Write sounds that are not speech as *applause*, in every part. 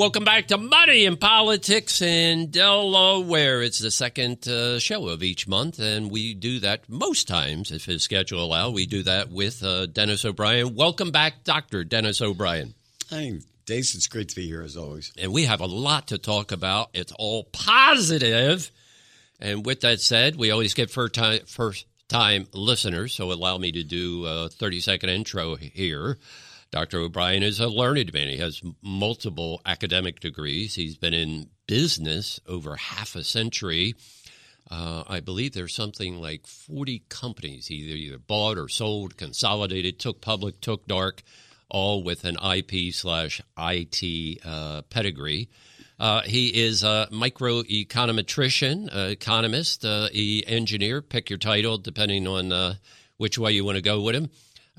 Welcome back to Money in Politics in Delaware. It's the second uh, show of each month, and we do that most times, if his schedule allows. We do that with uh, Dennis O'Brien. Welcome back, Dr. Dennis O'Brien. Hi, Dace. It's great to be here as always. And we have a lot to talk about. It's all positive. And with that said, we always get first time, first time listeners, so allow me to do a 30 second intro here. Dr. O'Brien is a learned man. He has multiple academic degrees. He's been in business over half a century. Uh, I believe there's something like 40 companies he either, either bought or sold, consolidated, took public, took dark, all with an IP slash IT uh, pedigree. Uh, he is a microeconometrician, uh, economist, uh, engineer. Pick your title depending on uh, which way you want to go with him.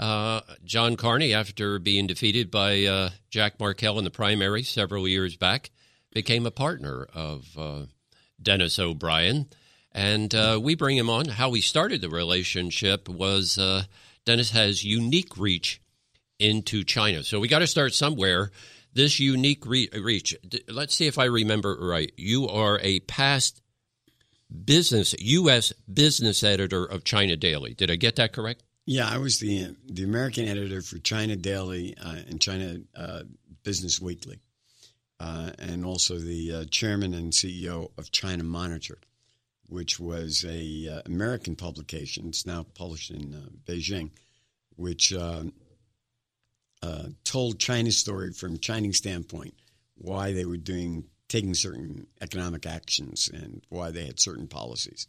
Uh, John Carney, after being defeated by uh, Jack Markell in the primary several years back, became a partner of uh, Dennis O'Brien. And uh, we bring him on. How we started the relationship was uh, Dennis has unique reach into China. So we got to start somewhere. This unique re- reach, let's see if I remember right. You are a past business, U.S. business editor of China Daily. Did I get that correct? Yeah, I was the the American editor for China Daily uh, and China uh, Business Weekly, uh, and also the uh, chairman and CEO of China Monitor, which was a uh, American publication. It's now published in uh, Beijing, which told China's story from Chinese standpoint, why they were doing taking certain economic actions and why they had certain policies.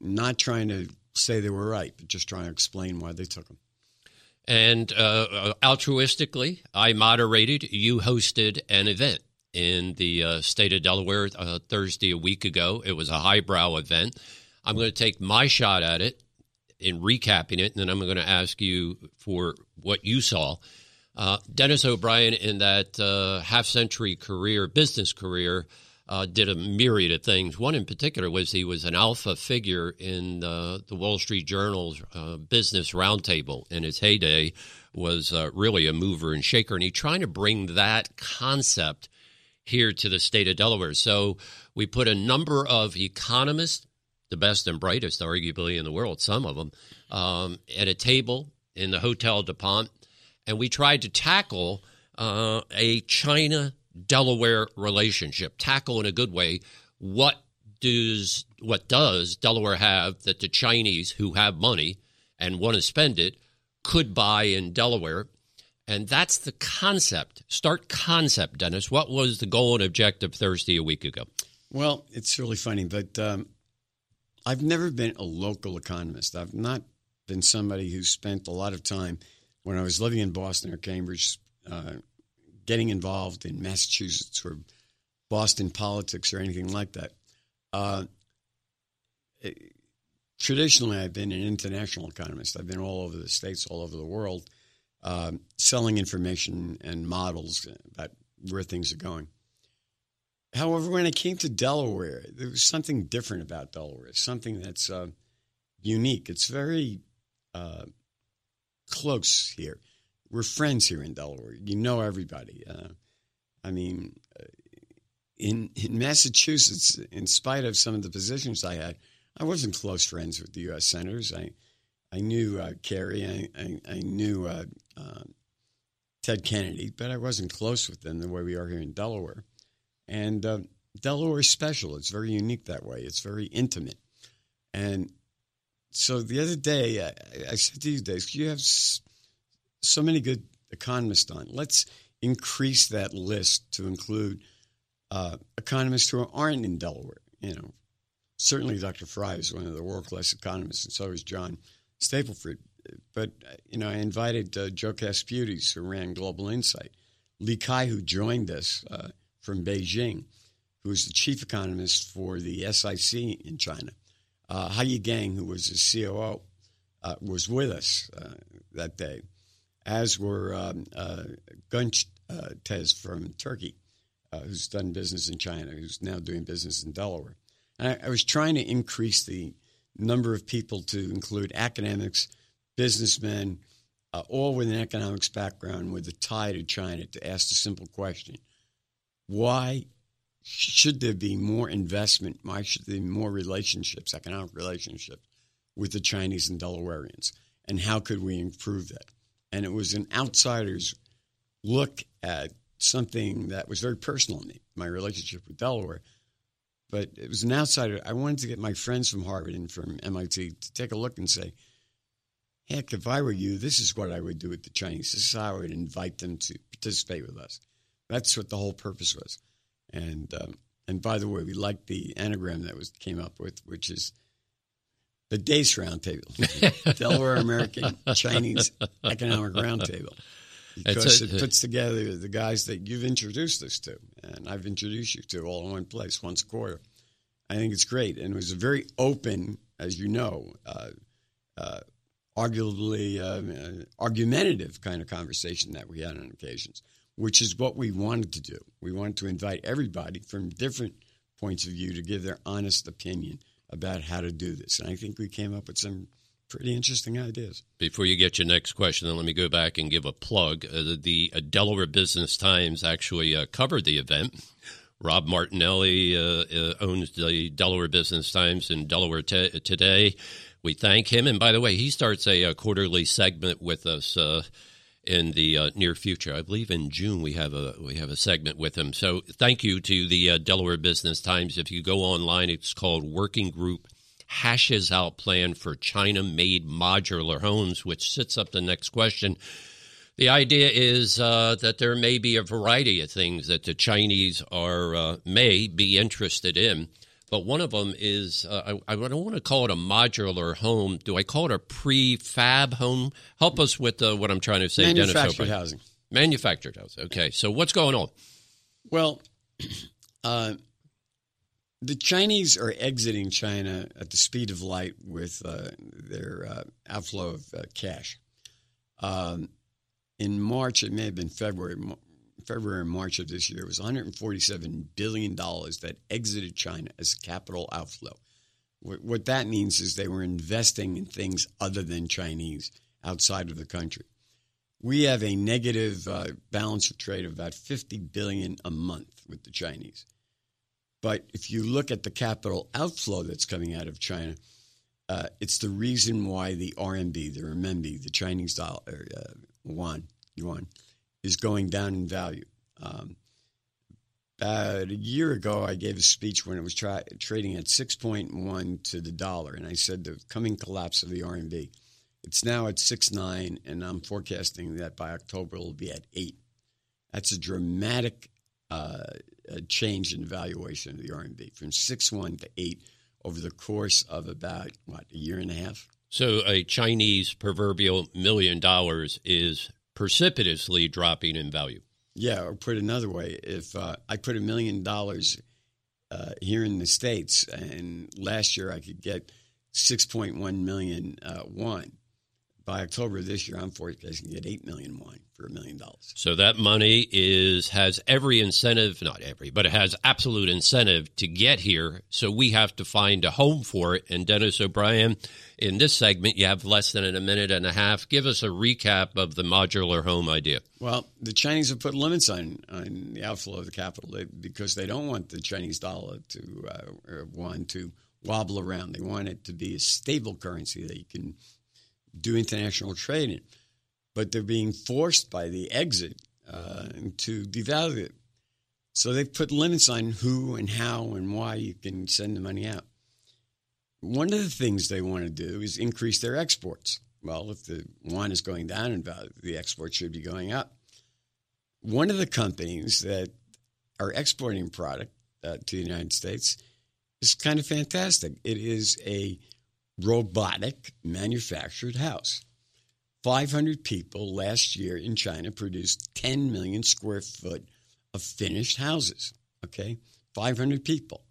not trying to say they were right, but just trying to explain why they took them. And uh, altruistically, I moderated, you hosted an event in the uh, state of Delaware uh, Thursday a week ago. It was a highbrow event. I'm going to take my shot at it in recapping it, and then I'm going to ask you for what you saw. Uh, Dennis O'Brien, in that uh, half century career, business career, uh, did a myriad of things. One in particular was he was an alpha figure in uh, the Wall Street Journal's uh, Business Roundtable in its heyday. Was uh, really a mover and shaker, and he trying to bring that concept here to the state of Delaware. So we put a number of economists, the best and brightest, arguably in the world, some of them, um, at a table in the Hotel du Pont, and we tried to tackle uh, a China Delaware relationship, tackle in a good way what does what does Delaware have that the Chinese who have money and want to spend it could buy in Delaware. And that's the concept. Start concept, Dennis. What was the goal and objective Thursday a week ago? Well, it's really funny, but um, I've never been a local economist. I've not been somebody who spent a lot of time when I was living in Boston or Cambridge, uh, getting involved in Massachusetts or Boston politics or anything like that. Uh, it, traditionally, I've been an international economist. I've been all over the states, all over the world, uh, selling information and models about where things are going. However, when I came to Delaware, there was something different about Delaware, something that's uh, unique. It's very uh, close here we're friends here in Delaware. You know everybody. Uh, I mean, uh, in in Massachusetts, in spite of some of the positions I had, I wasn't close friends with the U.S. senators. I I knew uh, Kerry. I I, I knew uh, uh, Ted Kennedy, but I wasn't close with them the way we are here in Delaware. And uh, Delaware is special. It's very unique that way. It's very intimate. And so the other day, I, I said to you, Dave, you have so many good economists on. Let's increase that list to include uh, economists who aren't in Delaware. You know, certainly Dr. Fry is one of the world class economists, and so is John Stapleford. But uh, you know, I invited uh, Joe Kasputys, who ran Global Insight. Li Kai, who joined us uh, from Beijing, who's the chief economist for the SIC in China. Uh, Hayi Gang, who was the COO, uh, was with us uh, that day, as were um, uh, Gunch uh, Tez from Turkey, uh, who's done business in China, who's now doing business in Delaware. And I, I was trying to increase the number of people to include academics, businessmen, uh, all with an economics background with a tie to China to ask the simple question why should there be more investment? Why should there be more relationships, economic relationships, with the Chinese and Delawareans? And how could we improve that? And it was an outsider's look at something that was very personal to me, my relationship with Delaware. But it was an outsider. I wanted to get my friends from Harvard and from MIT to take a look and say, heck, if I were you, this is what I would do with the Chinese. This is how I would invite them to participate with us. That's what the whole purpose was. And um, and by the way, we liked the anagram that was came up with, which is the DACE Roundtable, *laughs* Delaware American Chinese Economic Roundtable, because a, it puts together the guys that you've introduced us to, and I've introduced you to all in one place once a quarter. I think it's great, and it was a very open, as you know, uh, uh, arguably uh, argumentative kind of conversation that we had on occasions which is what we wanted to do. We wanted to invite everybody from different points of view to give their honest opinion about how to do this. And I think we came up with some pretty interesting ideas. Before you get your next question, then let me go back and give a plug. Uh, the uh, Delaware Business Times actually uh, covered the event. Rob Martinelli uh, uh, owns the Delaware Business Times in Delaware t- today. We thank him. And by the way, he starts a, a quarterly segment with us uh, in the uh, near future. I believe in June we have a we have a segment with him. So thank you to the uh, Delaware Business Times. If you go online, it's called Working Group Hashes Out Plan for China Made Modular Homes, which sits up the next question. The idea is uh, that there may be a variety of things that the Chinese are uh, may be interested in but one of them is uh, I, I, don't want to call it a modular home. Do I call it a prefab home? Help us with uh, what I'm trying to say, Manufactured Dennis housing. Manufactured housing. Okay, so what's going on? Well, *clears throat* uh, the Chinese are exiting China at the speed of light with uh, their uh, outflow of uh, cash. Um, in March, it may have been February, February and March of this year was $147 billion that exited China as capital outflow. What that means is they were investing in things other than Chinese outside of the country. We have a negative uh, balance of trade of about 50 billion a month with the Chinese. But if you look at the capital outflow that's coming out of China, uh, it's the reason why the RMB, the renminbi, the Chinese dollar, uh, yuan, yuan, is going down in value. Um, about a year ago, I gave a speech when it was tra- trading at 6.1 to the dollar, and I said the coming collapse of the RMB. It's now at 6.9, and I'm forecasting that by October it'll be at 8. That's a dramatic uh, change in valuation of the RMB from 6.1 to 8 over the course of about, what, a year and a half? So a Chinese proverbial million dollars is precipitously dropping in value. Yeah, or put another way, if uh, I put a million dollars uh, here in the states, and last year I could get six point one million uh, won. By October this year, I'm forecasting to get eight million won for a million dollars. So that money is has every incentive, not every, but it has absolute incentive to get here. So we have to find a home for it. And Dennis O'Brien, in this segment, you have less than a minute and a half. Give us a recap of the modular home idea. Well, the Chinese have put limits on, on the outflow of the capital because they don't want the Chinese dollar to uh, want to wobble around. They want it to be a stable currency that you can do international trading, but they're being forced by the exit uh, to devalue it. So they've put limits on who and how and why you can send the money out. One of the things they want to do is increase their exports. Well, if the yuan is going down in value, the exports should be going up. One of the companies that are exporting product uh, to the United States is kind of fantastic. It is a robotic manufactured house 500 people last year in China produced 10 million square foot of finished houses. Okay. 500 people.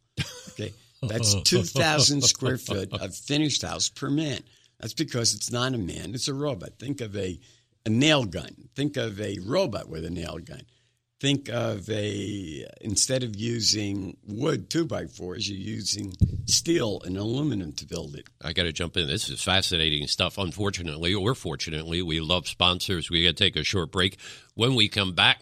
Okay. That's *laughs* 2,000 square foot of finished house per man. That's because it's not a man, it's a robot. Think of a, a nail gun. Think of a robot with a nail gun. Think of a, instead of using wood two by fours, you're using steel and aluminum to build it. I got to jump in. This is fascinating stuff. Unfortunately, or fortunately, we love sponsors. We got to take a short break. When we come back,